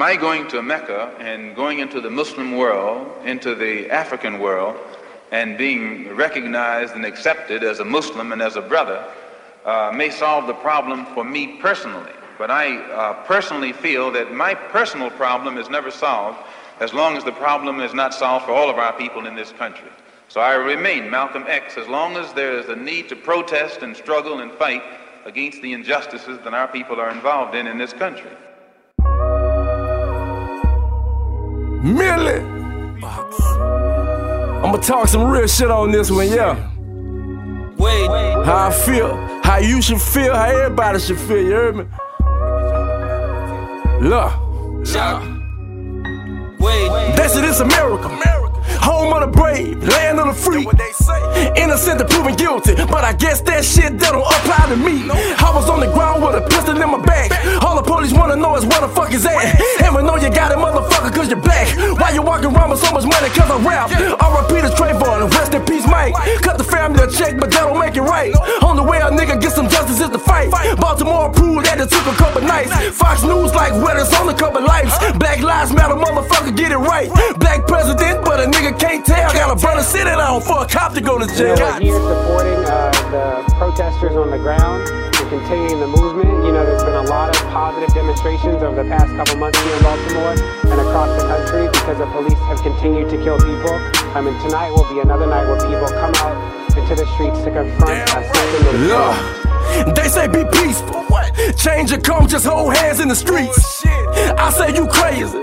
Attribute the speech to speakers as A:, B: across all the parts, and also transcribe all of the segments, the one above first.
A: my going to Mecca and going into the Muslim world, into the African world, and being recognized and accepted as a Muslim and as a brother uh, may solve the problem for me personally. But I uh, personally feel that my personal problem is never solved as long as the problem is not solved for all of our people in this country. So I remain Malcolm X as long as there is a need to protest and struggle and fight against the injustices that our people are involved in in this country.
B: Millie! I'm gonna talk some real shit on this one, yeah.
C: Wait.
B: How I feel, how you should feel, how everybody should feel, you heard me? Look.
C: Wait.
B: That's it, it's America. Home of the brave, land of the free. Innocent to proven guilty, but I guess that shit that don't apply to me. I was on the ground with a pistol in my back. All the police wanna know is where the fuck is at. We know you got it, motherfucker, cause you're black. Why you walking around with so much money, cause I rap. RIP to Trayvon, rest in peace, Mike. Cut the family a check, but that don't make it right. On the way a nigga get some justice is the fight. Baltimore proved that it took a couple nights. Fox News like it's on a couple lives. Black lives matter, motherfucker, get it right. Black president, but a nigga can't tell. Got a brother sitting down for a cop to go to jail.
D: We're here supporting uh, the protesters on the ground and continuing the movement. You know, there's been a lot of positive demonstrations over the past couple months here in Baltimore and across the country because the police have continued to kill people. I mean, tonight will be another night where people come out into the streets to confront a system that is
B: Yeah. They say be peaceful. Change your come, just hold hands in the streets. I say you crazy.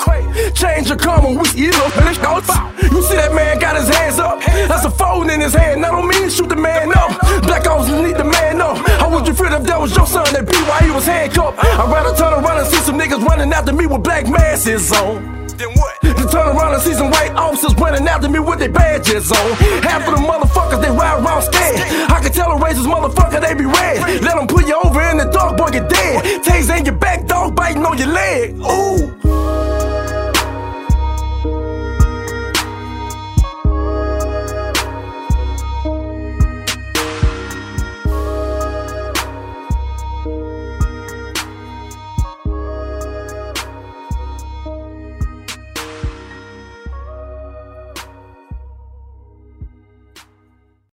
B: Change your come when we you know, finish You see that man got his hands up? That's a phone in his hand. I don't mean to shoot the man up. Black officers need the man up. How would you feel if that was your son that beat while he was handcuffed? I'd rather turn around and see some niggas running after me with black masses on. Then what? To turn around and see some white officers running after me with their badges on. Half of the motherfuckers they ride around scared. I can tell a racist motherfucker they be red. Let them put you over in the dark, boy, get dead. Taser in your back, dog biting on your leg. Ooh.